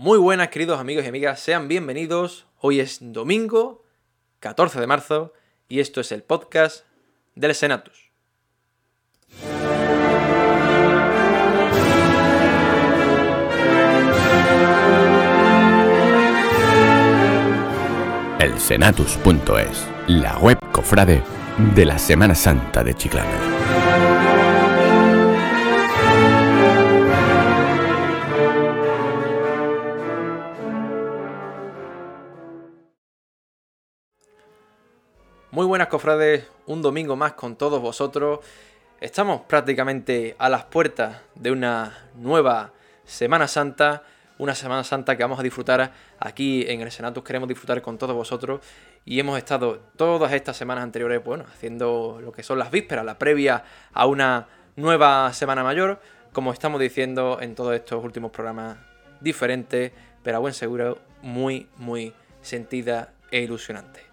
Muy buenas queridos amigos y amigas, sean bienvenidos. Hoy es domingo 14 de marzo y esto es el podcast del Senatus. El Senatus.es, la web cofrade de la Semana Santa de Chiclana. Muy buenas cofrades, un domingo más con todos vosotros. Estamos prácticamente a las puertas de una nueva Semana Santa, una Semana Santa que vamos a disfrutar aquí en el Senatus, queremos disfrutar con todos vosotros y hemos estado todas estas semanas anteriores, bueno, haciendo lo que son las vísperas, la previa a una nueva Semana Mayor, como estamos diciendo en todos estos últimos programas diferentes, pero a buen seguro muy, muy sentida e ilusionante.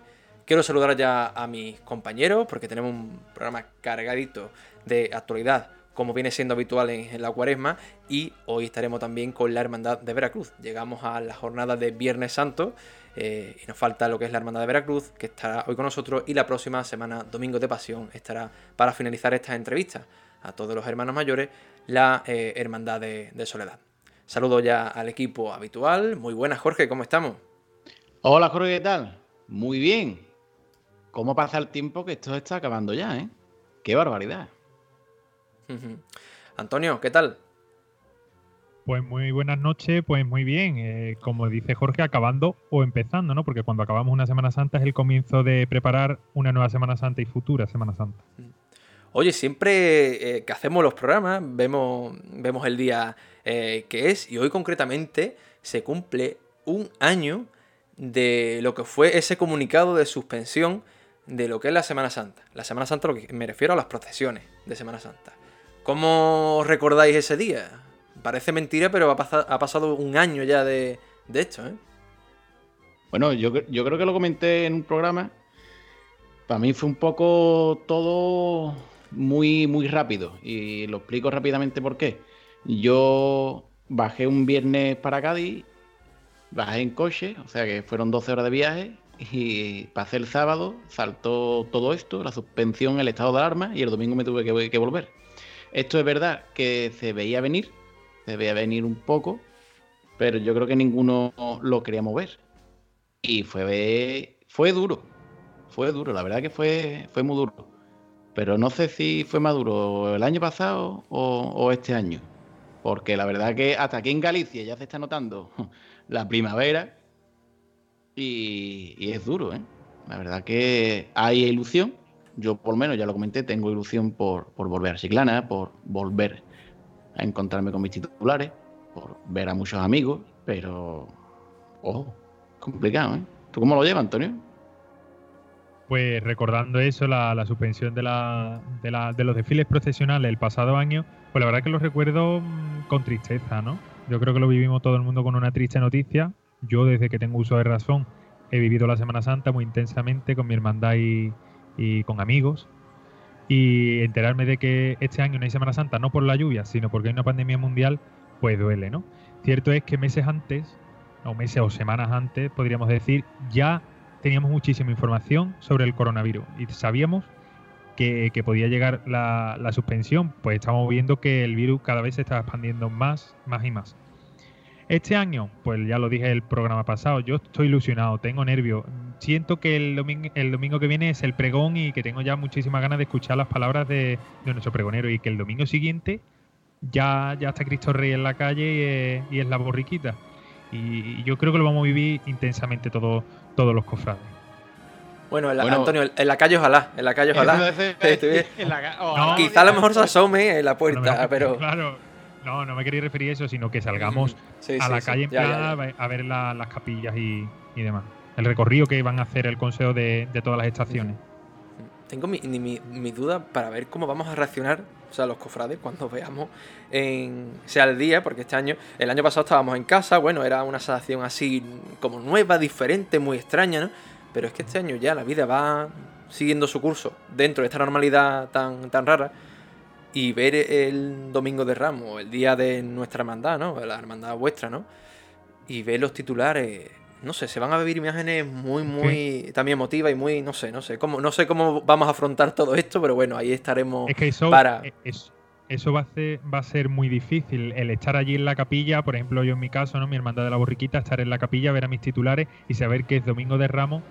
Quiero saludar ya a mis compañeros porque tenemos un programa cargadito de actualidad como viene siendo habitual en, la cuaresma y hoy estaremos también con la Hermandad de Veracruz. Llegamos a la jornada de Viernes Santo eh, y nos falta lo que es la Hermandad de Veracruz que estará hoy con nosotros y la próxima semana, Domingo de Pasión, estará para finalizar estas entrevistas a todos los hermanos mayores la eh, Hermandad de, de Soledad. Saludo ya al equipo habitual. Muy buenas, Jorge, ¿cómo estamos? Hola, Jorge, ¿qué tal? Muy bien, cómo pasa el tiempo que esto está acabando ya, ¿eh? Qué barbaridad. Antonio, ¿qué tal? Pues muy buenas noches, pues muy bien. Eh, como dice Jorge, acabando o empezando, ¿no? Porque cuando acabamos una Semana Santa es el comienzo de preparar una nueva Semana Santa y futura Semana Santa. Oye, siempre eh, que hacemos los programas vemos, vemos el día eh, que es y hoy concretamente se cumple un año de lo que fue ese comunicado de suspensión de lo que es la Semana Santa. La Semana Santa, lo que me refiero a las procesiones de Semana Santa. ¿Cómo recordáis ese día? Parece mentira, pero ha, pasado, un año ya de, esto, ¿eh? Bueno, yo, yo creo que lo comenté en un programa. Para mí fue un poco todo muy, muy rápido. Y lo explico rápidamente por qué. Yo bajé un viernes para Cádiz, bajé en coche, o sea que fueron 12 horas de viaje, y pasé el sábado, saltó todo esto, la suspensión, el estado de alarma, y el domingo me tuve que, volver. Esto es verdad que se veía venir, se veía venir un poco, pero yo creo que ninguno lo quería mover. Y fue, fue duro, fue duro, la verdad que fue, fue muy duro. Pero no sé si fue más duro el año pasado o, o este año. Porque la verdad que hasta aquí en Galicia ya se está notando la primavera y, es duro, ¿eh? La verdad que hay ilusión. Yo, por lo menos, ya lo comenté, tengo ilusión por, volver a Chiclana, por volver a encontrarme con mis titulares, por ver a muchos amigos, pero. Ojo, complicado, ¿eh? ¿Tú cómo lo llevas, Antonio? Pues recordando eso, la, suspensión de, de, los desfiles procesionales el pasado año, pues la verdad que lo recuerdo mm, con tristeza, ¿no? Yo creo que lo vivimos todo el mundo con una triste noticia, yo desde que tengo uso de razón he vivido la Semana Santa muy intensamente con mi hermandad y, con amigos. Y enterarme de que este año no hay Semana Santa, no por la lluvia, sino porque hay una pandemia mundial, pues duele, ¿no? Cierto es que meses antes, o meses o semanas antes, podríamos decir, ya teníamos muchísima información sobre el coronavirus y sabíamos que, podía llegar la, la, suspensión, pues estamos viendo que el virus cada vez se está expandiendo más, más y más. Este año, pues ya lo dije el programa pasado, yo estoy ilusionado, tengo nervios. Siento que el domingo, el domingo que viene es el pregón y que tengo ya muchísimas ganas de escuchar las palabras de, nuestro pregonero y que el domingo siguiente ya, ya está Cristo Rey en la calle y es, la borriquita. Y, yo creo que lo vamos a vivir intensamente todos los cofrades. Bueno, Antonio, en la calle ojalá, en la calle ojalá. Quizá a lo mejor se asome en la puerta, pero... Claro, no, no me quería referir a eso, sino que salgamos a la calle a ver las capillas y, demás. El recorrido que van a hacer el consejo de, todas las estaciones. Tengo mi, mi, duda para ver cómo vamos a reaccionar, o sea, los cofrades, cuando veamos en, sea el día, porque este año, el año pasado estábamos en casa, bueno, era una sensación así como nueva, diferente, muy extraña, ¿no? Pero es que este año ya la vida va siguiendo su curso dentro de esta normalidad tan, tan rara y ver el domingo de Ramos, el día de nuestra hermandad, ¿no? La hermandad vuestra, ¿no? y ves los titulares, no sé, se van a vivir imágenes muy, muy también emotivas y muy, no sé, no sé cómo, no sé cómo vamos a afrontar todo esto, pero bueno, ahí estaremos es que eso, para. e, eso va a, ser, va a ser muy difícil. El estar allí en la capilla, por ejemplo, yo en mi caso, ¿no? Mi hermandad de la borriquita, estar en la capilla, ver a mis titulares y saber que es domingo de Ramos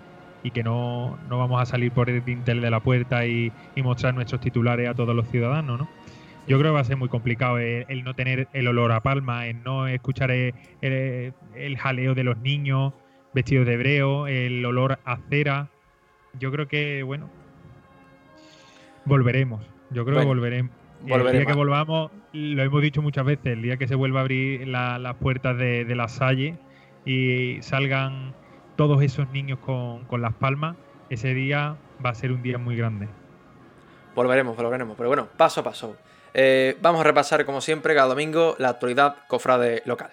y que no, no vamos a salir por el dintel de la puerta y, mostrar nuestros titulares a todos los ciudadanos, ¿no? Yo creo que va a ser muy complicado el, no tener el olor a palma, el no escuchar el, el, jaleo de los niños vestidos de hebreo, el olor a cera. Yo creo que, bueno, volveremos. Yo creo que volveremos. el día que volvamos, lo hemos dicho muchas veces, el día que se vuelva a abrir las puertas de, de la Salle y salgan todos esos niños con, las palmas, ese día va a ser un día muy grande. Volveremos, volveremos, pero bueno, paso a paso. Eh, vamos a repasar, como siempre, cada domingo la actualidad cofrade local.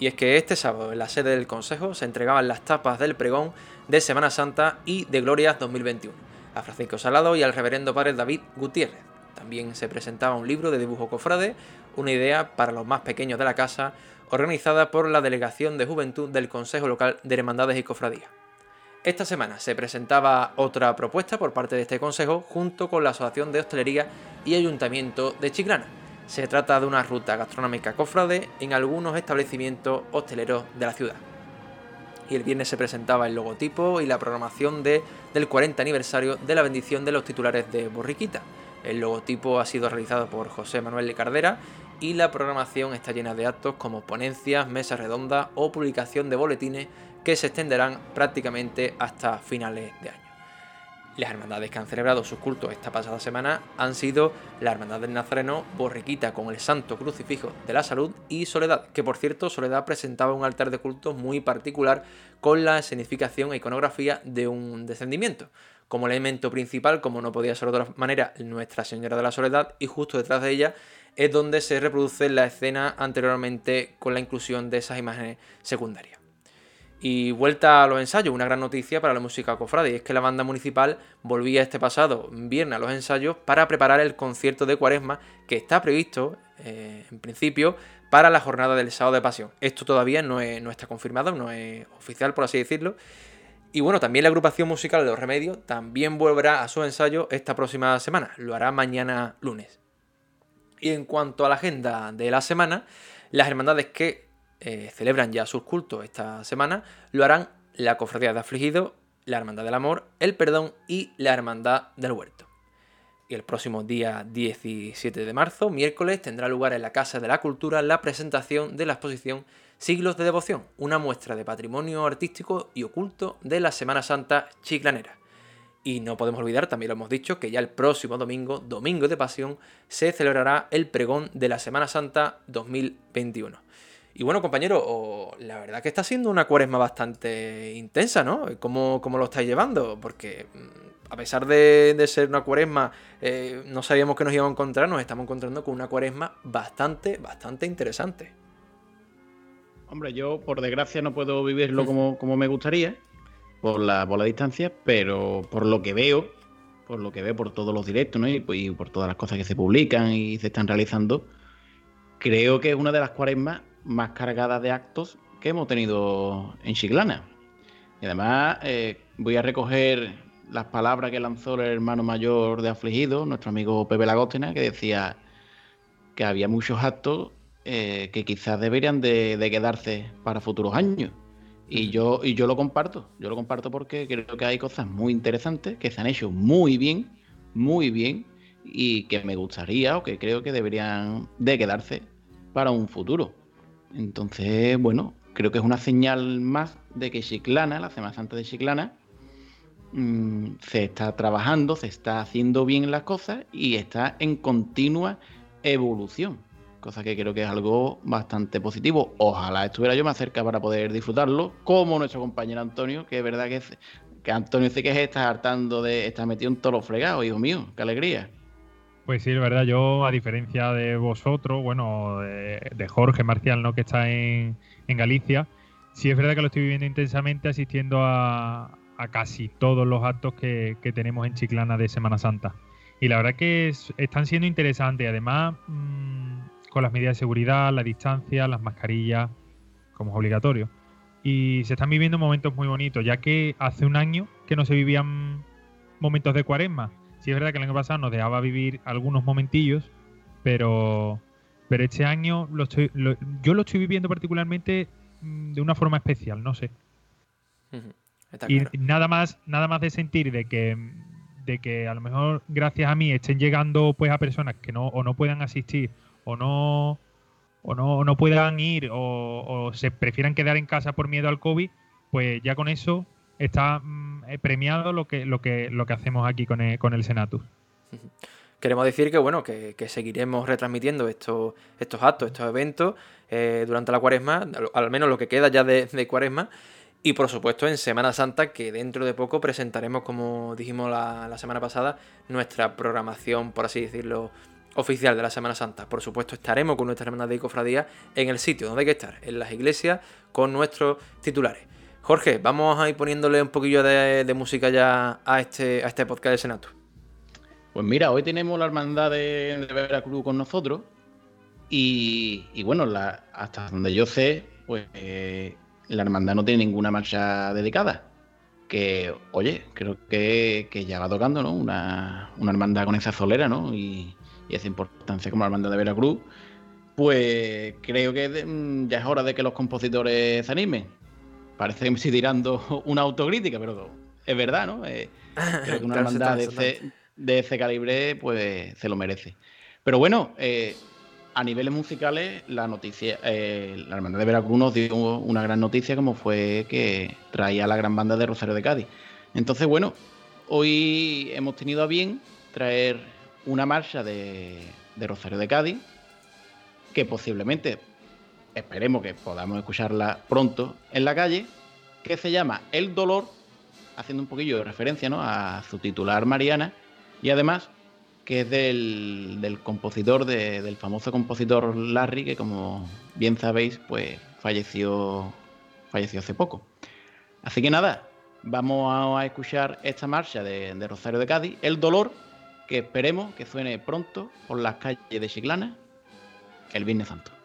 Y es que este sábado en la sede del Consejo se entregaban las tapas del pregón de Semana Santa y de Glorias 2021 a Francisco Salado y al reverendo padre David Gutiérrez. También se presentaba un libro de dibujo cofrade una idea para los más pequeños de la casa, organizada por la Delegación de Juventud del Consejo Local de Hermandades y Cofradías. Esta semana se presentaba otra propuesta por parte de este consejo junto con la Asociación de Hostelería y Ayuntamiento de Chiclana. Se trata de una ruta gastronómica cofrade en algunos establecimientos hosteleros de la ciudad. Y el viernes se presentaba el logotipo y la programación de, del 40 aniversario de la bendición de los titulares de Borriquita. El logotipo ha sido realizado por José Manuel de Cardera y la programación está llena de actos como ponencias, mesas redondas o publicación de boletines que se extenderán prácticamente hasta finales de año. Las hermandades que han celebrado sus cultos esta pasada semana han sido la Hermandad del Nazareno, Borriquita con el Santo Crucifijo de la Salud y Soledad, que por cierto Soledad presentaba un altar de culto muy particular con la escenificación e iconografía de un descendimiento. Como elemento principal, como no podía ser de otra manera, Nuestra Señora de la Soledad y justo detrás de ella es donde se reproduce la escena anteriormente con la inclusión de esas imágenes secundarias. Y vuelta a los ensayos, una gran noticia para la música cofrade, y es que la banda municipal volvía este pasado viernes a los ensayos para preparar el concierto de Cuaresma que está previsto, eh, en principio, para la jornada del sábado de pasión. Esto todavía no, no está confirmado, no es oficial, por así decirlo. Y bueno, también la agrupación musical de Los Remedios también volverá a su ensayo esta próxima semana, lo hará mañana lunes. Y en cuanto a la agenda de la semana, las hermandades que eh, celebran ya sus cultos esta semana lo harán la Cofradía de Afligido, la Hermandad del Amor, el Perdón y la Hermandad del Huerto. Y el próximo día 17 de marzo, miércoles, tendrá lugar en la Casa de la Cultura la presentación de la exposición Siglos de Devoción, una muestra de patrimonio artístico y oculto de la Semana Santa chiclanera. Y no podemos olvidar, también lo hemos dicho, que ya el próximo domingo, Domingo de Pasión, se celebrará el pregón de la Semana Santa 2021. Y bueno, compañero, la verdad que está siendo una cuaresma bastante intensa, ¿no? ¿Cómo, cómo lo estáis llevando? Porque mm, a pesar de, ser una cuaresma, eh, no sabíamos que nos íbamos a encontrar, nos estamos encontrando con una cuaresma bastante, bastante interesante. Hombre, yo por desgracia no puedo vivirlo como, como me gustaría, por la, por la distancia, pero por lo que veo, por lo que veo por todos los directos ¿no? y, y, por todas las cosas que se publican y se están realizando, creo que es una de las cuaresmas más cargadas de actos que hemos tenido en Chiclana. Y además eh, voy a recoger las palabras que lanzó el hermano mayor de Afligido, nuestro amigo Pepe Lagóstena, que decía que había muchos actos eh, que quizás deberían de, de quedarse para futuros años. Y yo, y yo lo comparto, yo lo comparto porque creo que hay cosas muy interesantes que se han hecho muy bien, muy bien, y que me gustaría o que creo que deberían de quedarse para un futuro. Entonces, bueno, creo que es una señal más de que Chiclana, la Semana Santa de Chiclana, mm, se está trabajando, se está haciendo bien las cosas y está en continua evolución cosa que creo que es algo bastante positivo. Ojalá estuviera yo más cerca para poder disfrutarlo, como nuestro compañero Antonio, que es verdad que, que Antonio sí que está hartando de estar metido en todo lo fregado, hijo mío, qué alegría. Pues sí, es verdad, yo a diferencia de vosotros, bueno, de, Jorge Marcial, ¿no? que está en, Galicia, sí es verdad que lo estoy viviendo intensamente asistiendo a, casi todos los actos que, que tenemos en Chiclana de Semana Santa. Y la verdad que están siendo interesantes. Además, mm, con las medidas de seguridad, la distancia, las mascarillas, como es obligatorio. Y se están viviendo momentos muy bonitos, ya que hace un año que no se vivían momentos de cuaresma. Sí es verdad que el año pasado nos dejaba vivir algunos momentillos, pero, pero este año lo estoy, yo lo estoy viviendo particularmente mm, de una forma especial, no sé. y nada más, nada más de sentir de que de que a lo mejor gracias a mí estén llegando pues a personas que no o no puedan asistir o no o no, no puedan ir o, se prefieran quedar en casa por miedo al COVID, pues ya con eso está mm, eh, premiado lo que, lo que, lo que hacemos aquí con el, con el Senatus. Queremos decir que bueno, que, seguiremos retransmitiendo estos, estos actos, estos eventos eh, durante la cuaresma, al, menos lo que queda ya de, cuaresma, y por supuesto en Semana Santa, que dentro de poco presentaremos, como dijimos la, semana pasada, nuestra programación, por así decirlo, oficial de la Semana Santa. Por supuesto, estaremos con nuestra hermana de cofradía en el sitio donde hay que estar, en las iglesias, con nuestros titulares. Jorge, vamos a ir poniéndole un poquillo de, música ya a este, a este podcast de Senato. Pues mira, hoy tenemos la hermandad de, Veracruz con nosotros. Y, bueno, hasta donde yo sé, pues eh, la hermandad no tiene ninguna marcha dedicada. Que, oye, creo que, ya va tocando, ¿no? Una, hermandad con esa solera, ¿no? Y, esa importancia como la hermandad de Veracruz. Pues creo que mm, ya es hora de que los compositores se animen. Parece que me estoy tirando una autocrítica, pero es verdad, ¿no? Eh, creo que una hermandad de ese, de ese, calibre, pues se lo merece. Pero bueno, eh, a niveles musicales, la noticia, eh, la Hermandad de Veracruz nos dio una gran noticia como fue que traía la gran banda de Rosario de Cádiz. Entonces, bueno, hoy hemos tenido a bien traer una marcha de, Rosario de Cádiz, que posiblemente, esperemos que podamos escucharla pronto en la calle, que se llama El Dolor, haciendo un poquillo de referencia ¿no? a su titular Mariana, y además que es del, compositor, del famoso compositor Larry, que como bien sabéis, pues falleció, falleció hace poco. Así que nada, vamos a escuchar esta marcha de, de Rosario de Cádiz, El Dolor, que esperemos que suene pronto por las calles de Chiclana el Viernes Santo.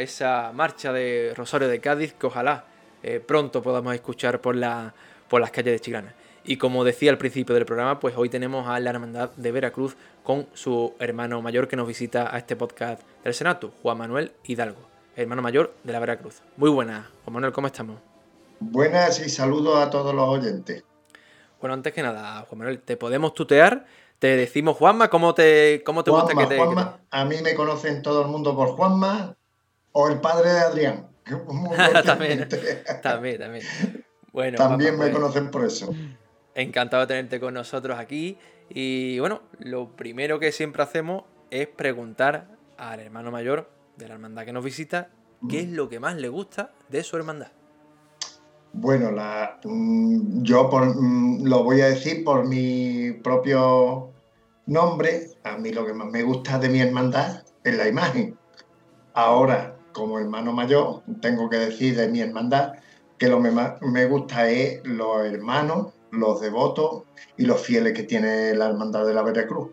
Esa marcha de Rosario de Cádiz que ojalá eh, pronto podamos escuchar por, la, por las calles de Chiclana. Y como decía al principio del programa, pues hoy tenemos a la Hermandad de Veracruz con su hermano mayor que nos visita a este podcast del Senato, Juan Manuel Hidalgo, hermano mayor de la Veracruz. Muy buenas, Juan Manuel, ¿cómo estamos? Buenas y saludos a todos los oyentes. Bueno, antes que nada, Juan Manuel, ¿te podemos tutear? Te decimos Juanma, ¿cómo te, cómo te gusta que te, Juanma, A mí me conocen todo el mundo por Juanma o el padre de Adrián. también, también, también. Bueno, también me pues, conocen por eso. Encantado de tenerte con nosotros aquí. Y bueno, lo primero que siempre hacemos es preguntar al hermano mayor de la hermandad que nos visita qué es lo que más le gusta de su hermandad. Bueno, la, mm, yo mm, lo voy a decir por mi propio nombre. A mí lo que más me gusta de mi hermandad es la imagen. Ahora, como hermano mayor, tengo que decir de mi hermandad que lo que más me gusta es los hermanos, los devotos y los fieles que tiene la hermandad de la Veracruz.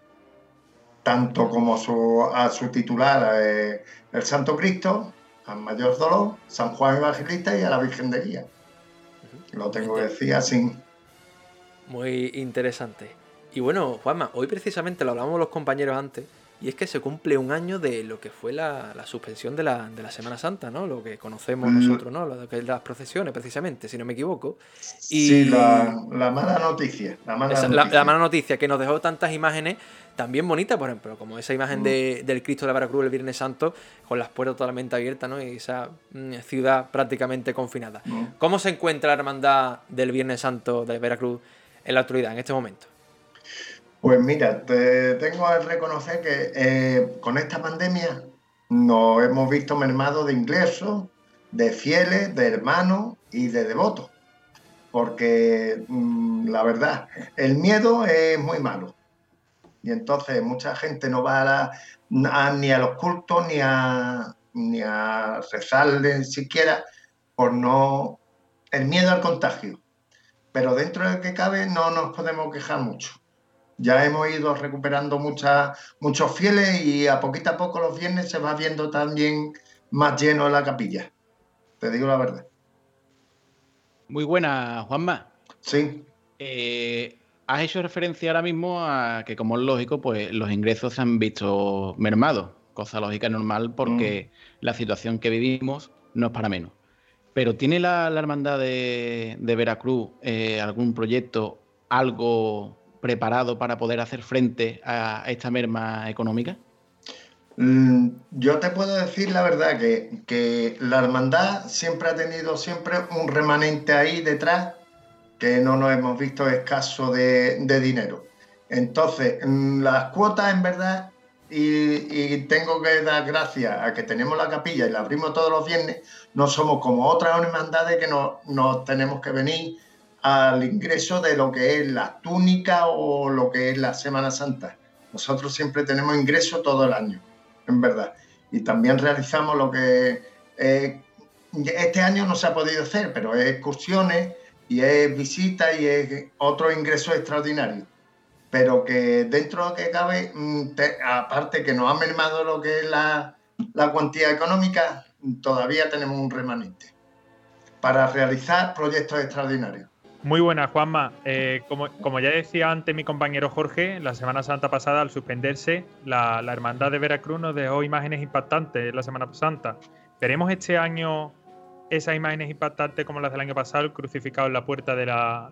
Tanto como su, a su titular, eh, el Santo Cristo, al Mayor Dolor, San Juan Evangelista y a la Virgen de Guía lo tengo que decir así. Muy interesante. Y bueno, Juanma, hoy precisamente lo hablamos los compañeros antes, y es que se cumple un año de lo que fue la, suspensión de la, Semana Santa, ¿no? Lo que conocemos mm. nosotros, ¿no? Lo que es las procesiones, precisamente, si no me equivoco. Y... Sí, la, mala noticia. La mala, noticia. La, mala noticia que nos dejó tantas imágenes también bonitas, por ejemplo, como esa imagen de, mm. del Cristo de la Veracruz el Viernes Santo, con las puertas totalmente abiertas, ¿no? Y esa mm, ciudad prácticamente confinada. ¿Cómo se encuentra la hermandad del Viernes Santo de Veracruz en la actualidad, en este momento? Pues mira, te tengo que reconocer que eh, con esta pandemia nos hemos visto mermados de ingresos, de fieles, de hermanos y de devotos. Porque mm, la verdad, el miedo es muy malo. Y entonces mucha gente no va ni a los cultos ni a, ni a siquiera por no. el miedo al contagio. Pero dentro de que cabe no nos podemos quejar mucho ya hemos ido recuperando muchos fieles y a poquito a poco los viernes se va viendo también más lleno la capilla. Te digo la verdad. Muy buena, Juanma. Sí. Eh, has hecho referencia ahora mismo a que, como es lógico, pues los ingresos se han visto mermados, cosa lógica normal porque mm. la situación que vivimos no es para menos. Pero ¿tiene la, hermandad de, Veracruz eh, algún proyecto, algo preparado para poder hacer frente a esta merma económica? Mm, yo te puedo decir la verdad que, la hermandad siempre ha tenido siempre un remanente ahí detrás que no nos hemos visto escaso de, dinero. Entonces, mm, las cuotas en verdad, y, tengo que dar gracias a que tenemos la capilla y la abrimos todos los viernes, no somos como otras hermandades que nos no tenemos que venir al ingreso de lo que es la túnica o lo que es la Semana Santa. Nosotros siempre tenemos ingreso todo el año, en verdad. Y también realizamos lo que eh, este año no se ha podido hacer, pero es excursiones y es visitas y es otro ingreso extraordinario. Pero que dentro de lo que cabe, mm, aparte que nos ha mermado lo que es la, la cuantía económica, todavía tenemos un remanente para realizar proyectos extraordinarios. Muy buena, Juanma. Eh, como, ya decía antes mi compañero Jorge, la Semana Santa pasada, al suspenderse, la, Hermandad de Veracruz nos dejó imágenes impactantes la Semana Santa. ¿Veremos este año esas imágenes impactantes como las del año pasado, crucificado en la puerta de la,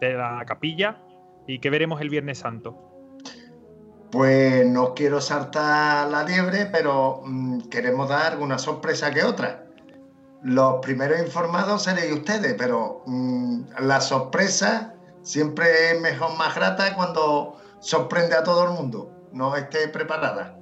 de la capilla? ¿Y qué veremos el Viernes Santo? Pues no quiero saltar la liebre, pero mm, queremos dar una sorpresa que otra los primeros informados seréis ustedes, pero mm, la sorpresa siempre es mejor, más grata cuando sorprende a todo el mundo, no esté preparada.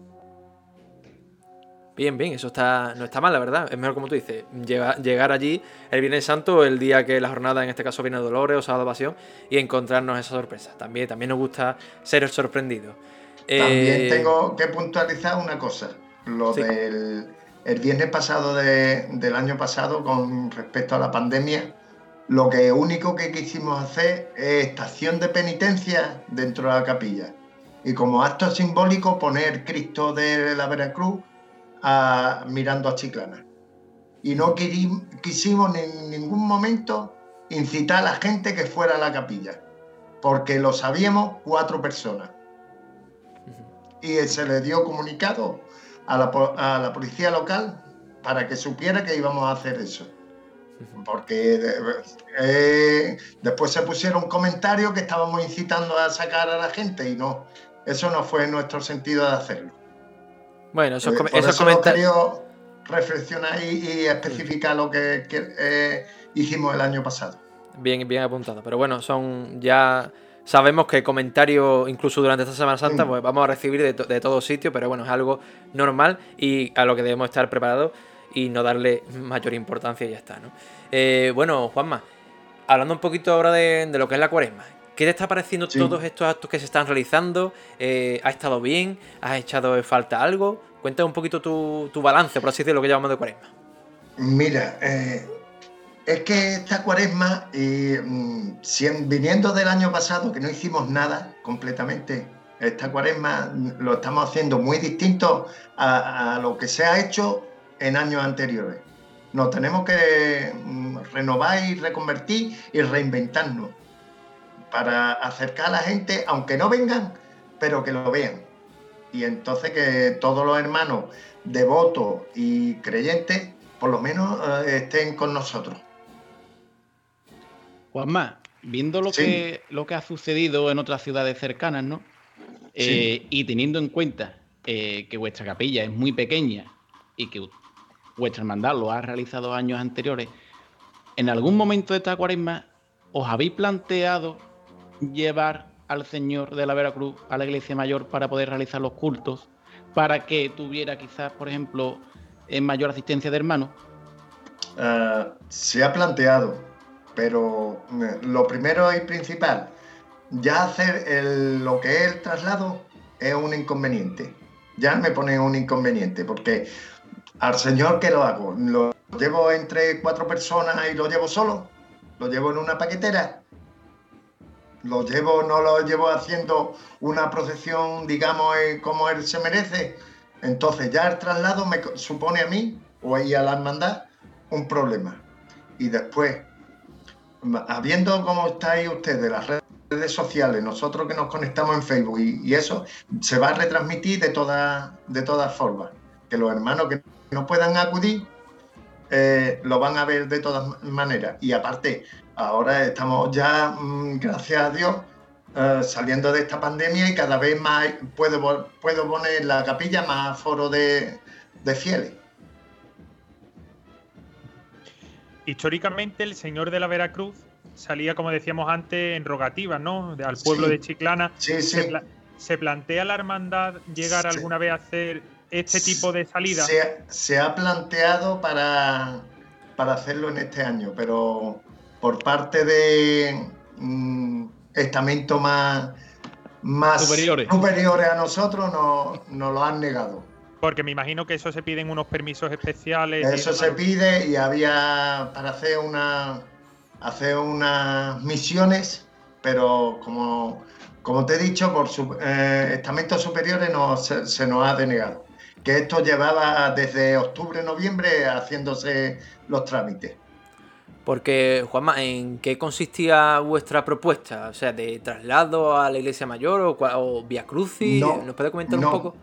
Bien, bien, eso está, no está mal, la verdad. Es mejor, como tú dices, llegar, allí el Viernes Santo, el día que la jornada, en este caso, viene Dolores o Sábado Pasión, y encontrarnos esa sorpresa. También, también nos gusta ser sorprendidos. También eh, tengo que puntualizar una cosa. Lo del el viernes pasado del año pasado, con respecto a la pandemia, lo que único que quisimos hacer es estación de penitencia dentro de la capilla. Y como acto simbólico poner Cristo de la Veracruz mirando a Chiclana. Y no quisimos en ningún momento incitar a la gente que fuera a la capilla, porque lo sabíamos cuatro personas. Y se le dio comunicado a la, policía local para que supiera que íbamos a hacer eso. Porque eh, después se pusieron comentarios que estábamos incitando a sacar a la gente y no, eso no fue nuestro sentido de hacerlo. Bueno, esos, eh, esos comentarios... reflexionar y, especificar lo que, eh, hicimos el año pasado. Bien, bien apuntado. Pero bueno, son ya sabemos que comentarios, incluso durante esta Semana Santa, pues vamos a recibir de, de todos sitios, pero bueno, es algo normal y a lo que debemos estar preparados y no darle mayor importancia y ya está, ¿no? Eh, bueno, Juanma, hablando un poquito ahora de, lo que es la cuaresma, ¿qué te está pareciendo todos estos actos que se están realizando? Eh, ¿Ha estado bien? ¿Has echado de falta algo? Cuéntame un poquito tu, balance, por así decirlo, lo que llamamos de cuaresma. Mira, eh, es que esta cuaresma, mm, viniendo del año pasado, que no hicimos nada completamente, esta cuaresma lo estamos haciendo muy distinto a, lo que se ha hecho en años anteriores. Nos tenemos que mm, renovar y reconvertir y reinventarnos para acercar a la gente, aunque no vengan, pero que lo vean. Y entonces que todos los hermanos devotos y creyentes por lo menos eh, estén con nosotros. Juanma, viendo lo, que, lo que ha sucedido en otras ciudades cercanas, ¿no? Eh, y teniendo en cuenta eh, que vuestra capilla es muy pequeña y que vuestra hermandad lo ha realizado años anteriores, ¿en algún momento de esta cuaresma os habéis planteado llevar al Señor de la Veracruz a la iglesia mayor para poder realizar los cultos, para que tuviera quizás, por ejemplo, en mayor asistencia de hermanos? Eh, se ha planteado, pero eh, lo primero y principal, ya hacer lo que es el traslado es un inconveniente. Ya me pone un inconveniente, porque al señor que lo hago, lo llevo entre cuatro personas y lo llevo solo, lo llevo en una paquetera, lo llevo, no lo llevo haciendo una procesión, digamos, eh, como él se merece. Entonces ya el traslado me supone a mí o ahí a la hermandad un problema. Y después habiendo cómo estáis ustedes, las redes sociales, nosotros que nos conectamos en Facebook y, eso, se va a retransmitir de, todas de todas formas. Que los hermanos que no puedan acudir eh, lo van a ver de todas maneras. Y aparte, ahora estamos ya, mm, gracias a Dios, eh, saliendo de esta pandemia y cada vez más puedo, puedo poner la capilla más foro de, de fieles. Históricamente el señor de la Veracruz salía, como decíamos antes, en rogativas, ¿no? Al pueblo de Chiclana. Sí, sí. Se, plantea la hermandad llegar alguna vez a hacer este tipo de salida? Se, ha planteado para, para hacerlo en este año, pero por parte de mm, estamentos más, más superiores. a nosotros nos no lo han negado. Porque me imagino que eso se piden unos permisos especiales. Eso se pide y había para hacer una hacer unas misiones, pero como, como te he dicho, por eh, estamentos superiores no, se, nos ha denegado. Que esto llevaba desde octubre, noviembre haciéndose los trámites. Porque, Juanma, ¿en qué consistía vuestra propuesta? O sea, ¿de traslado a la iglesia mayor o, o vía crucis? ¿Nos puede comentar un poco?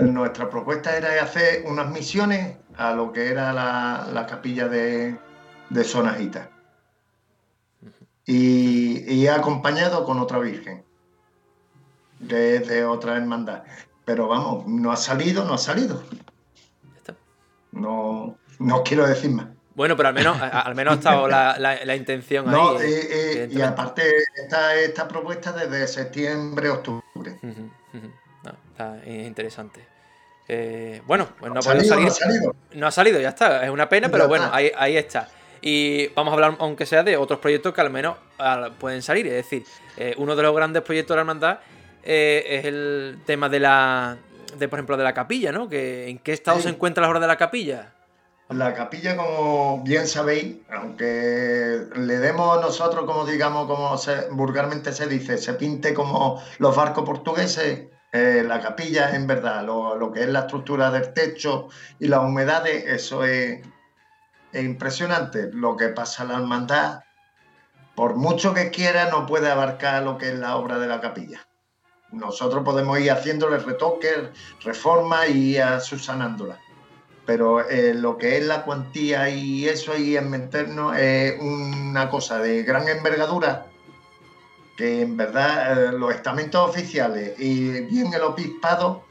Nuestra propuesta era hacer unas misiones a lo que era la, capilla de, de Sonajita. Y, y, acompañado con otra virgen de, de, otra hermandad. Pero vamos, no ha salido, no ha salido. No, no quiero decir más. Bueno, pero al menos, al menos ha estado la, la, intención ahí. y, y, aparte, está esta propuesta desde septiembre, octubre. Es interesante. Eh, bueno, pues no, ha salido, salir. No ha, salido. ya está. Es una pena, pero bueno, ahí, está. Y vamos a hablar, aunque sea, de otros proyectos que al menos pueden salir. Es decir, eh, uno de los grandes proyectos de la hermandad eh, es el tema de la. De, por ejemplo, de la capilla, ¿no? Que, ¿En qué estado se encuentra la hora de la capilla? La capilla, como bien sabéis, aunque le demos nosotros, como digamos, como vulgarmente se dice, se pinte como los barcos portugueses, Eh, la capilla, en verdad, lo, que es la estructura del techo y las humedades, eso es, es impresionante. Lo que pasa en la hermandad, por mucho que quiera, no puede abarcar lo que es la obra de la capilla. Nosotros podemos ir haciéndole retoques, reformas y ir subsanándola. Pero eh, lo que es la cuantía y eso ahí en meternos es una cosa de gran envergadura que en verdad eh, los estamentos oficiales y bien el obispado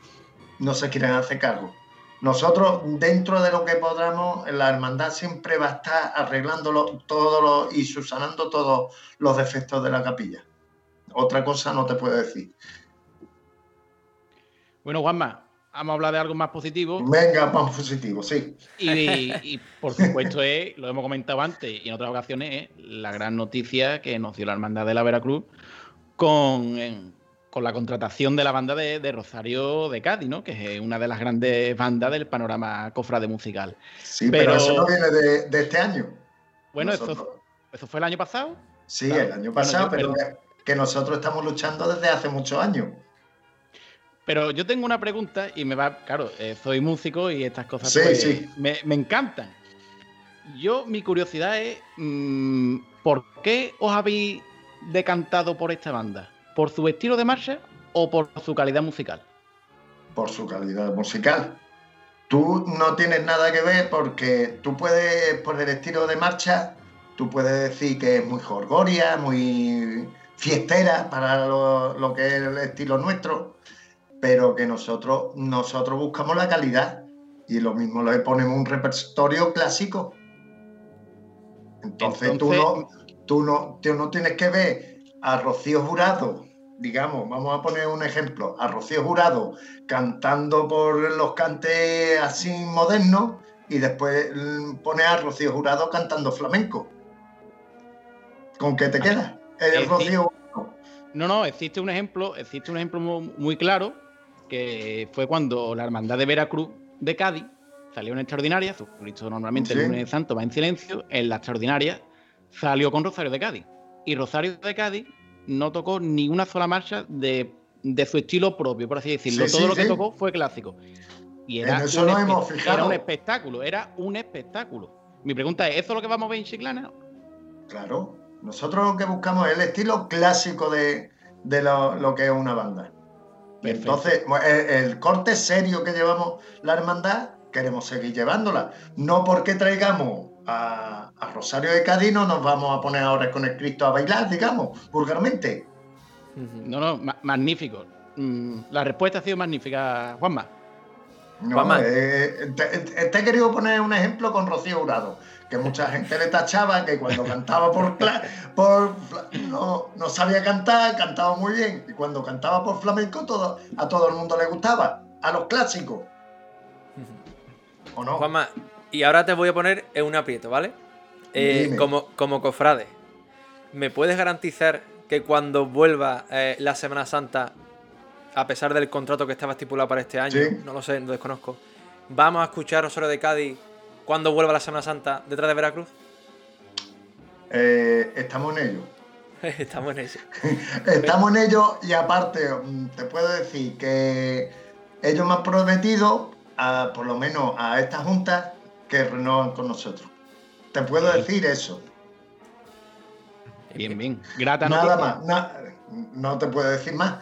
no se quieren hacer cargo. Nosotros, dentro de lo que podamos, la hermandad siempre va a estar arreglándolo todo y subsanando todos los defectos de la capilla. Otra cosa no te puedo decir. Bueno, Juanma, vamos a hablar de algo más positivo. Venga, más positivo, sí. Y, por supuesto es, lo hemos comentado antes y en otras ocasiones, es la gran noticia que nos dio la Hermandad de la Veracruz con, con la contratación de la banda de, Rosario de Cádiz, ¿no? Que es una de las grandes bandas del panorama cofrade musical. Sí, pero, eso no viene de, este año. Bueno, eso, eso, fue el año pasado. Sí, el año pasado, pero que nosotros estamos luchando desde hace muchos años. Pero yo tengo una pregunta y me va, claro, eh, soy músico y estas cosas pues, Me, encantan. Yo, mi curiosidad es, mm, ¿por qué os habéis decantado por esta banda? ¿Por su estilo de marcha o por su calidad musical? Por su calidad musical. Tú no tienes nada que ver porque tú puedes, por el estilo de marcha, tú puedes decir que es muy jorgoria, muy fiestera para lo, lo que es el estilo nuestro pero que nosotros, nosotros buscamos la calidad y lo mismo le ponemos un repertorio clásico. Entonces, Tú, no, tú, no, tú no tienes que ver a Rocío Jurado, digamos, vamos a poner un ejemplo, a Rocío Jurado cantando por los cantes así modernos y después pones a Rocío Jurado cantando flamenco. ¿Con qué te queda? El Rocío no, no, existe un ejemplo, existe un ejemplo muy claro que fue cuando la Hermandad de Veracruz de Cádiz salió en extraordinaria, Cristo normalmente el lunes santo va en silencio, en la extraordinaria salió con Rosario de Cádiz. Y Rosario de Cádiz no tocó ni una sola marcha de, su estilo propio, por así decirlo. Todo lo que tocó fue clásico. Y era, eso un hemos fijado. era un espectáculo, era un espectáculo. Mi pregunta es, ¿eso es lo que vamos a ver en Chiclana? Claro, nosotros lo que buscamos es el estilo clásico de, lo que es una banda. Entonces, el, corte serio que llevamos la hermandad, queremos seguir llevándola. No porque traigamos a, Rosario de Cádiz, no nos vamos a poner ahora con el Cristo a bailar, digamos, vulgarmente. No, no, magnífico. Mm, la respuesta ha sido magnífica, Juanma. No, eh, te, he querido poner un ejemplo con Rocío Urado que mucha gente le tachaba que cuando cantaba por, por no, no, sabía cantar, cantaba muy bien, y cuando cantaba por flamenco todo, a todo el mundo le gustaba, a los clásicos. ¿O no? Juanma, y ahora te voy a poner en un aprieto, ¿vale? Eh, como, como cofrade, ¿me puedes garantizar que cuando vuelva eh, la Semana Santa, a pesar del contrato que estaba estipulado para este año, no lo sé, lo desconozco, vamos a escuchar Rosario de Cádiz cuando vuelva la Semana Santa detrás de Veracruz? Eh, estamos en ello. estamos en ello. estamos en ello y aparte mm, te puedo decir que ellos me han prometido, por lo menos a esta junta, que renovan con nosotros. Te puedo decir eso. Bien, bien. Grata Nada más. no te puedo decir más.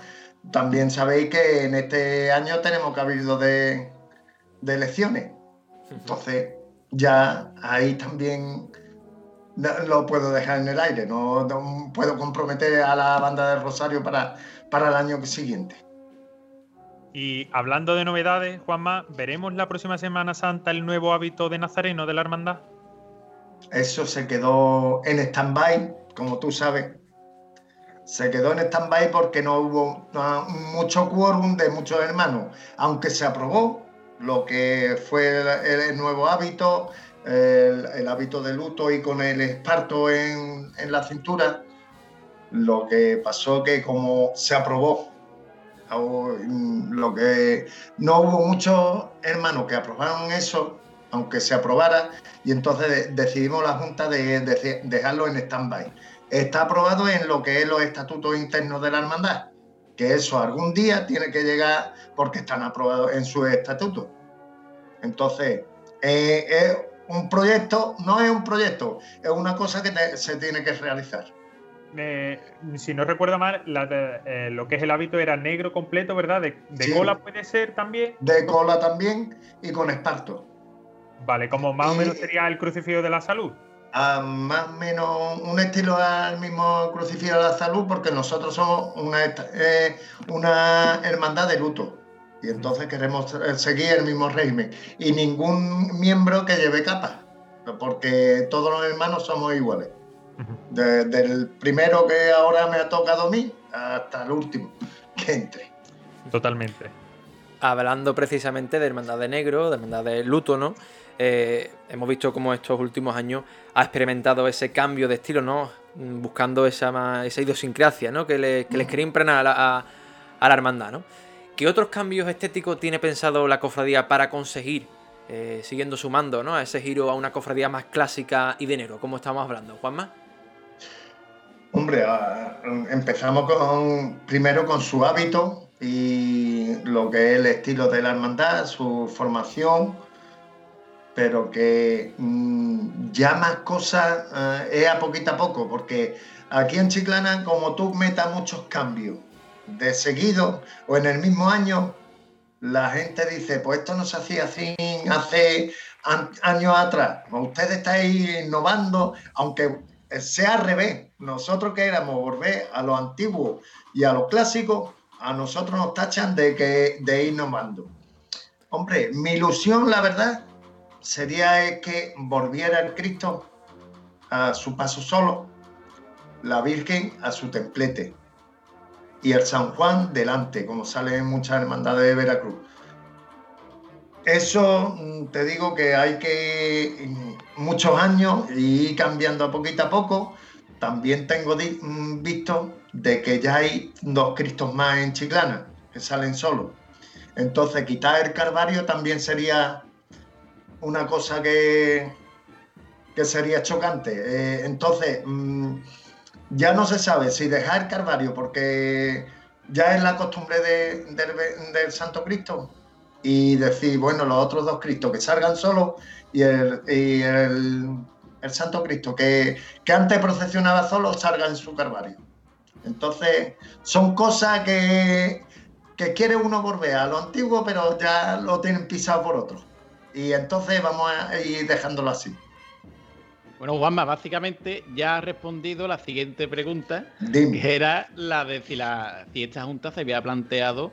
También sabéis que en este año tenemos cabildo de, de elecciones. Entonces, ya ahí también lo puedo dejar en el aire, no, puedo comprometer a la banda de Rosario para, para el año siguiente. Y hablando de novedades, Juanma, ¿veremos la próxima Semana Santa el nuevo hábito de Nazareno de la hermandad? Eso se quedó en stand-by, como tú sabes. Se quedó en stand-by porque no hubo mucho quórum de muchos hermanos, aunque se aprobó lo que fue el, nuevo hábito, el, hábito de luto y con el esparto en, la cintura, lo que pasó que como se aprobó, lo que no hubo muchos hermanos que aprobaron eso, aunque se aprobara, y entonces decidimos la Junta de, dejarlo en stand-by. Está aprobado en lo que es los estatutos internos de la hermandad, que eso algún día tiene que llegar porque están aprobados en su estatuto. Entonces, eh, es un proyecto, no es un proyecto, es una cosa que se tiene que realizar. si no recuerdo mal, eh, lo que es el hábito era negro completo, ¿verdad? De, cola puede ser también. De cola también y con esparto. Vale, como más o menos sería el crucifijo de la salud. más o menos un estilo al mismo crucifijo de la salud, porque nosotros somos una, eh, una hermandad de luto y entonces queremos seguir el mismo régimen. Y ningún miembro que lleve capa, porque todos los hermanos somos iguales. Desde el primero que ahora me ha tocado a mí hasta el último que entre. Totalmente. Hablando precisamente de Hermandad de Negro, de Hermandad de Luto, ¿no? Eh, hemos visto cómo estos últimos años ha experimentado ese cambio de estilo, ¿no? Buscando esa, esa idiosincrasia, ¿no? Que, le, que les quería impregnar a la, a la hermandad, ¿no? ¿Qué otros cambios estéticos tiene pensado la cofradía para conseguir, eh, siguiendo sumando ¿no? a ese giro a una cofradía más clásica y de enero, como estamos hablando? Juanma. Hombre, empezamos con, primero con su hábito y lo que es el estilo de la hermandad, su formación, pero que mm, ya más cosas eh, es a poquito a poco, porque aquí en Chiclana, como tú metas muchos cambios de seguido o en el mismo año, la gente dice, pues esto no se hacía así hace años atrás. Ustedes estáis innovando, aunque sea al revés. Nosotros que éramos volver a lo antiguo y a lo clásico, a nosotros nos tachan de, que, de innovando. Hombre, mi ilusión, la verdad, sería que volviera el Cristo a su paso solo, la Virgen a su templete y el San Juan delante, como sale en muchas hermandades de Veracruz. Eso mm, te digo que hay que mm, muchos años y cambiando a poquito a poco. También tengo mm, visto de que ya hay dos Cristos más en Chiclana, que salen solos. Entonces quitar el Carvario también sería una cosa que, que sería chocante. Eh, entonces, ya no se sabe si dejar el Carvario porque ya es la costumbre del Santo Cristo y decir, bueno, los otros dos Cristos que salgan solos y el, Santo Cristo que, antes procesionaba solo salga en su Carvario. Entonces, son cosas que, que quiere uno volver a lo antiguo, pero ya lo tienen pisado por otro. Y entonces vamos a ir dejándolo así. Bueno, Juanma, básicamente ya ha respondido la siguiente pregunta, que era la de si, la, si esta Junta se había planteado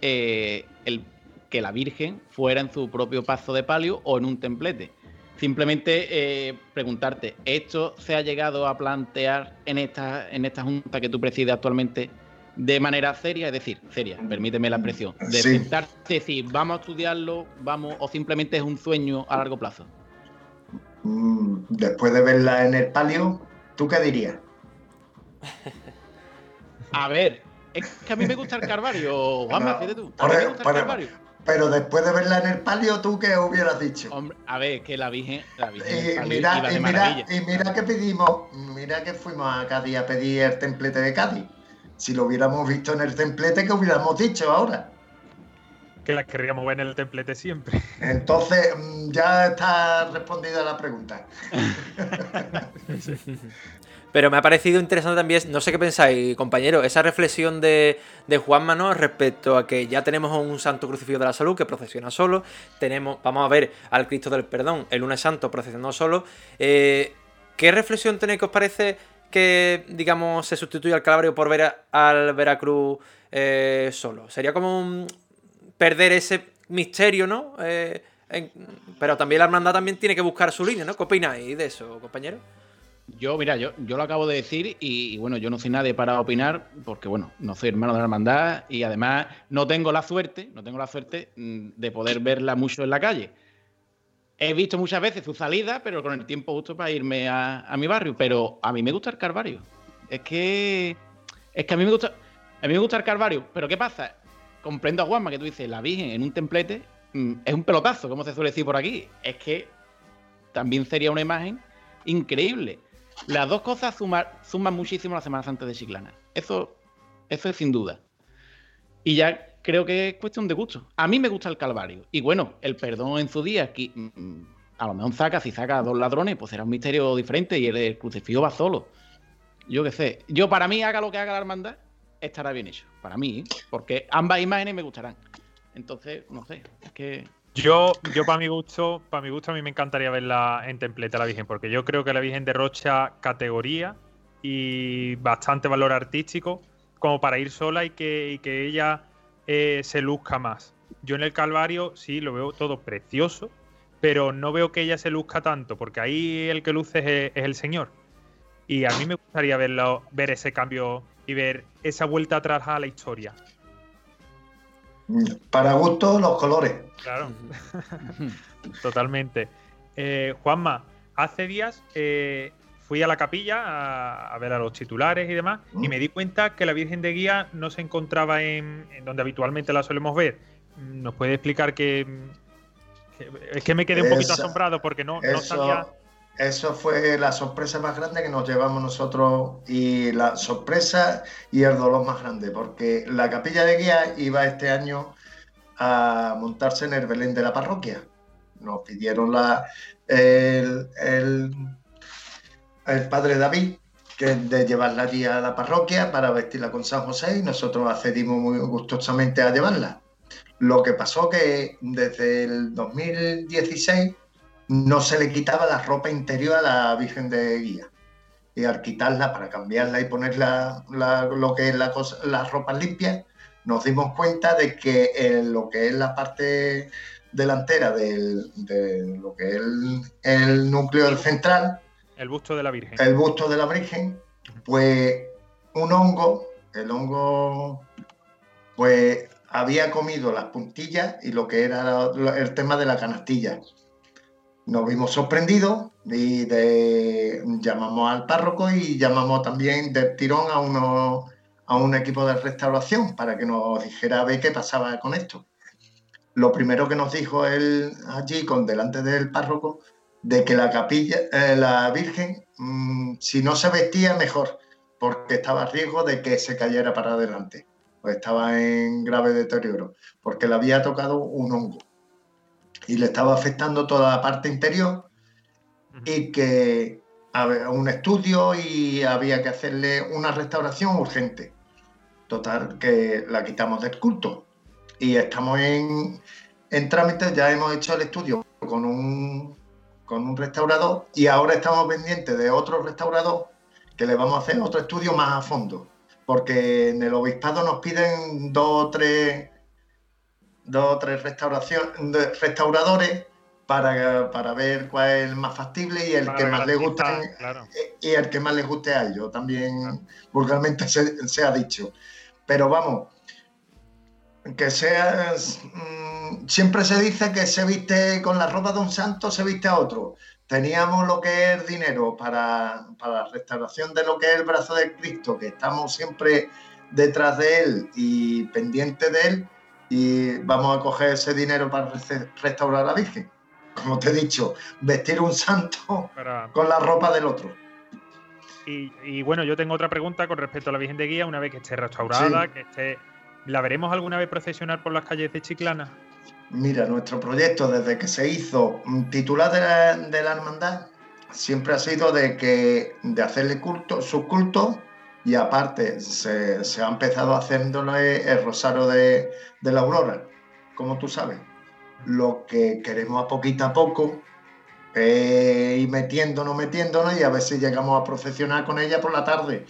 eh, el, que la Virgen fuera en su propio paso de palio o en un templete. Simplemente eh, preguntarte, ¿esto se ha llegado a plantear en esta, en esta Junta que tú presides actualmente de manera seria? Es decir, seria, permíteme la expresión, de sí. si vamos a estudiarlo, vamos, o simplemente es un sueño a largo plazo. Mm, después de verla en el palio, ¿tú qué dirías? A ver, es que a mí me gusta el Carvario, Juanma, no, tú. A mí me gusta el Carvario. Pero después de verla en el palio, ¿tú qué hubieras dicho? Hombre, a ver, que la Virgen. La Virgen y, mira, y, mira, y mira que pedimos, mira que fuimos a Cádiz a pedir el templete de Cádiz. Si lo hubiéramos visto en el templete, ¿qué hubiéramos dicho ahora? Que las querríamos ver en el templete siempre. Entonces, mm, ya está respondida la pregunta. Pero me ha parecido interesante también, no sé qué pensáis, compañero, esa reflexión de, de Juan Manuel respecto a que ya tenemos un santo crucifijo de la salud que procesiona solo, tenemos, vamos a ver al Cristo del Perdón, el lunes santo procesionando solo. Eh, ¿Qué reflexión tenéis que os parece que, digamos, se sustituya al Calabrio por ver al Veracruz eh, solo? Sería como un, perder ese misterio, ¿no? Eh, pero también la hermandad también tiene que buscar su línea, ¿no? ¿Qué opináis de eso, compañero? Yo, mira, yo, yo lo acabo de decir y, bueno, yo no soy nadie para opinar porque, bueno, no soy hermano de la hermandad y además no tengo la suerte, no tengo la suerte mm, de poder verla mucho en la calle. He visto muchas veces su salida, pero con el tiempo justo para irme a, a mi barrio. Pero a mí me gusta el Carvario. Es que, es que a mí me gusta, a mí me gusta el Carvario. Pero ¿qué pasa? Comprendo a Juanma que tú dices, la Virgen en un templete mm, es un pelotazo, como se suele decir por aquí. Es que también sería una imagen increíble. Las dos cosas suman, muchísimo la Semana Santa de Chiclana. Eso, eso es sin duda. Y ya creo que es cuestión de gusto. A mí me gusta el Calvario. Y bueno, el perdón en su día, aquí, mm, a lo mejor saca, si saca a dos ladrones, pues será un misterio diferente y el, el crucifijo va solo. Yo qué sé. Yo, para mí, haga lo que haga la hermandad, estará bien hecho. Para mí, ¿eh? porque ambas imágenes me gustarán. Entonces, no sé, que. Yo, yo para mi gusto, para mi gusto a mí me encantaría verla en templete la Virgen, porque yo creo que la Virgen derrocha categoría y bastante valor artístico como para ir sola y que, y que ella eh, se luzca más. Yo en el Calvario sí lo veo todo precioso, pero no veo que ella se luzca tanto, porque ahí el que luce es, es el Señor. Y a mí me gustaría verlo, ver ese cambio y ver esa vuelta atrás a la historia. Para gusto, los colores. Claro, totalmente. Eh, Juanma, hace días eh, fui a la capilla a, a ver a los titulares y demás, y Mm. me di cuenta que la Virgen de Guía no se encontraba en, en donde habitualmente la solemos ver. ¿Nos puede explicar que, que- es que me quedé un poquito Esa- asombrado porque no, no sabía. Eso, fue la sorpresa más grande que nos llevamos nosotros y la sorpresa y el dolor más grande, porque la capilla de guía iba este año a montarse en el Belén de la parroquia. Nos pidieron la, el, el- el padre David que de llevarla allí a la parroquia para vestirla con San José y nosotros accedimos muy gustosamente a llevarla. Lo que pasó que desde el 2016 no se le quitaba la ropa interior a la Virgen de Guía. Y al quitarla para cambiarla y ponerla la- lo que es la cosa, las ropas limpias, nos dimos cuenta de que en lo que es la parte delantera del, de lo que es el, el núcleo central, El busto de la Virgen. el busto de la Virgen, pues un hongo, el hongo, pues había comido las puntillas y lo que era el tema de la canastilla. Nos vimos sorprendidos y llamamos al párroco y llamamos también del tirón a, uno, a un equipo de restauración para que nos dijera a ver qué pasaba con esto. Lo primero que nos dijo él allí, con delante del párroco, de que la capilla, eh, la Virgen, mm, si no se vestía, mejor, porque estaba a riesgo de que se cayera para adelante, pues estaba en grave deterioro, porque le había tocado un hongo y le estaba afectando toda la parte interior y que había un estudio y había que hacerle una restauración urgente. Total, que la quitamos del culto y estamos en, en trámite, ya hemos hecho el estudio con un, con un restaurador y ahora estamos pendientes de otro restaurador que le vamos a hacer otro estudio más a fondo, porque en el obispado nos piden dos o tres, dos o tres restauración- restauradores para, para ver cuál es el más factible y el Para que más le guste Claro. y el que más les guste a ellos, también vulgarmente se, se ha dicho. Pero vamos, que sea, mm, siempre se dice que se viste con la ropa de un santo, se viste a otro. Teníamos lo que es dinero para, para la restauración de lo que es el brazo de Cristo, que estamos siempre detrás de él y pendiente de él, y vamos a coger ese dinero para restaurar a la Virgen. Como te he dicho, vestir un santo Para- con la ropa del otro. Y, y bueno, yo tengo otra pregunta con respecto a la Virgen de Guía, una vez que esté restaurada, Sí. que esté. ¿La veremos alguna vez procesionar por las calles de Chiclana? Mira, nuestro proyecto desde que se hizo mm, titular de la, de la hermandad siempre ha sido de que de hacerle culto, su culto y aparte se, se ha empezado haciéndole el rosario de, de la aurora, como tú sabes. Lo que queremos a poquito a poco es ir metiéndonos, metiéndonos y a ver si llegamos a procesionar con ella por la tarde.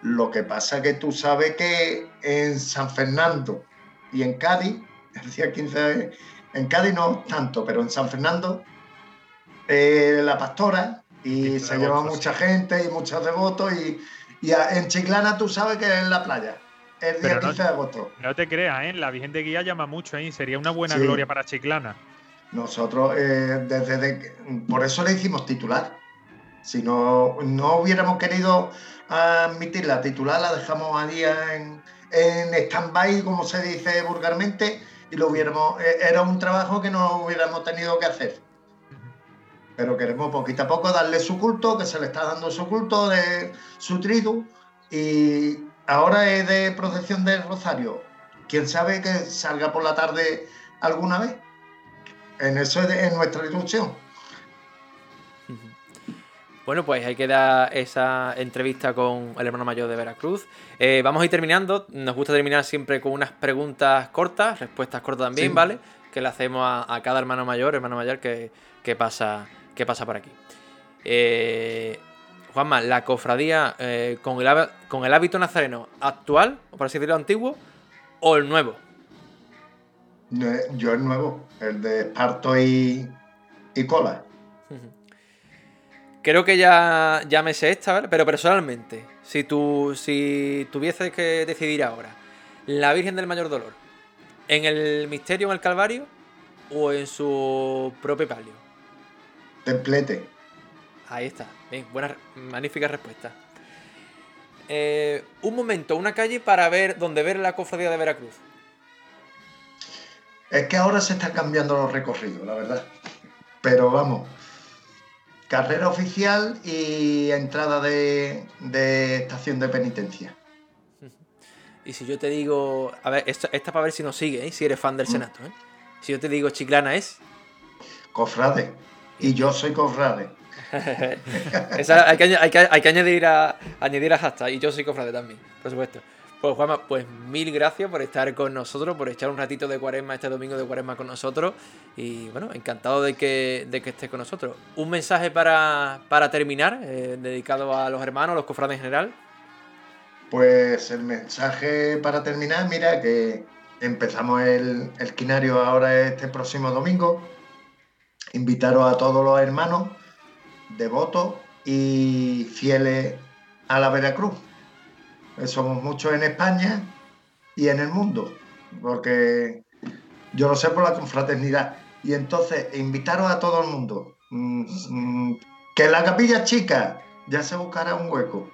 Lo que pasa que tú sabes que en San Fernando y en Cádiz el día 15 de- en Cádiz no tanto, pero en San Fernando, eh, la pastora, y 15 de se lleva mucha gente y muchos devotos, y, y en Chiclana tú sabes que es en la playa, el día Pero no- 15 de agosto. No te creas, ¿eh? La Virgen de Guía llama mucho, ¿eh? Sería una buena Sí. gloria para Chiclana. Nosotros, eh, desde de por eso le hicimos titular. Si no, no hubiéramos querido admitir la titular, la dejamos allí en, en stand-by, como se dice vulgarmente, y lo hubiéramos, eh, era un trabajo que no hubiéramos tenido que hacer. Pero queremos poquito a poco darle su culto, que se le está dando su culto de su tridu, y ahora es de procesión del Rosario, quién sabe que salga por la tarde alguna vez. En eso es, nuestra ilusión. Bueno, pues ahí queda esa entrevista con el hermano mayor de Veracruz. Eh, vamos a ir terminando. Nos gusta terminar siempre con unas preguntas cortas, respuestas cortas también, ¿vale? Que le hacemos a, cada hermano mayor, hermano mayor que, pasa, que pasa por aquí. Eh, Juanma, la cofradía eh, con, el, con el hábito nazareno actual, o por así decirlo, antiguo, o el nuevo. Yo el nuevo, el de esparto y, cola. Creo que ya, ya me sé esta, ¿vale? Pero personalmente, si tú si tuvieses que decidir ahora, la Virgen del Mayor Dolor, ¿en el misterio, en el Calvario o en su propio palio? Templete. Ahí está. Bien, buena, magnífica respuesta. Eh, un momento, una calle para ver dónde ver la cofradía de Veracruz. Es que ahora se están cambiando los recorridos, la verdad. Pero vamos, carrera oficial y entrada de, estación de penitencia. Y si yo te digo, a ver, esta, esta para ver si nos sigue, ¿eh? si eres fan del mm. Senato. ¿eh? Si yo te digo Chiclana es... Cofrade. Y yo soy cofrade. hay, que, hay, que, hay, que, añadir a añadir a hashtag. Y yo soy cofrade también, por supuesto. Pues Juanma, pues mil gracias por estar con nosotros, por echar un ratito de cuaresma este domingo de cuaresma con nosotros. Y bueno, encantado de que, de que estés con nosotros. Un mensaje para, terminar, eh, dedicado a los hermanos, los cofrades en general. Pues el mensaje para terminar, mira, que empezamos el, el quinario ahora este próximo domingo. Invitaros a todos los hermanos devotos y fieles a la Veracruz. Eh, somos muchos en España y en el mundo, porque yo lo sé por la confraternidad. Y entonces, invitaros a todo el mundo. Mm, mm, que la capilla chica ya se buscará un hueco.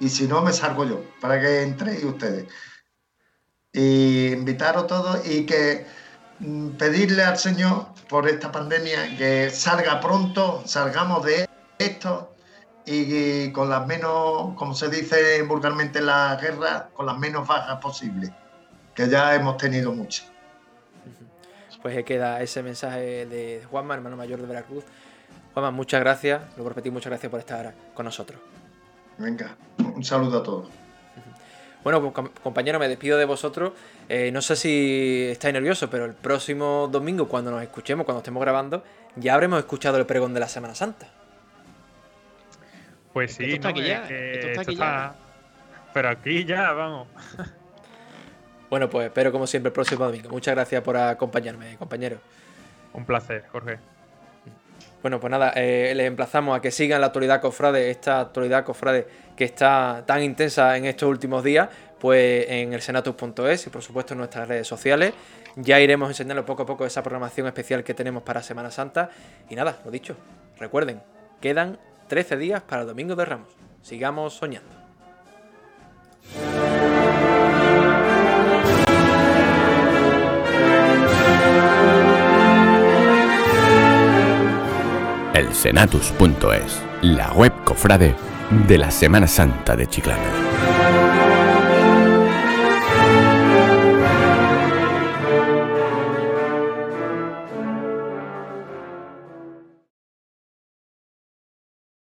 Y si no, me salgo yo, para que entréis ustedes. Y invitaros todos y que mm, pedirle al Señor por esta pandemia que salga pronto, salgamos de esto y con las menos, como se dice vulgarmente en la guerra, con las menos bajas posibles, que ya hemos tenido muchas. Pues queda ese mensaje de Juanma, hermano mayor de Veracruz. Juanma, muchas gracias, lo repetí, muchas gracias por estar con nosotros. Venga, un saludo a todos. Bueno, compañero, me despido de vosotros. Eh, no sé si estáis nerviosos, pero el próximo domingo, cuando nos escuchemos, cuando estemos grabando, ya habremos escuchado el pregón de la Semana Santa. Pues sí, esto está aquí ya. esto está aquí ya. Pero aquí ya, vamos. Bueno, pues espero como siempre el próximo domingo. Muchas gracias por acompañarme, compañero. Un placer, Jorge. Bueno, pues nada, eh, les emplazamos a que sigan la actualidad cofrade, esta actualidad cofrade que está tan intensa en estos últimos días, pues en el senatus.es y por supuesto en nuestras redes sociales. Ya iremos enseñando poco a poco esa programación especial que tenemos para Semana Santa. Y nada, lo dicho, recuerden, quedan 13 días para el Domingo de Ramos. Sigamos soñando. El Senatus.es, la web cofrade de la Semana Santa de Chiclana.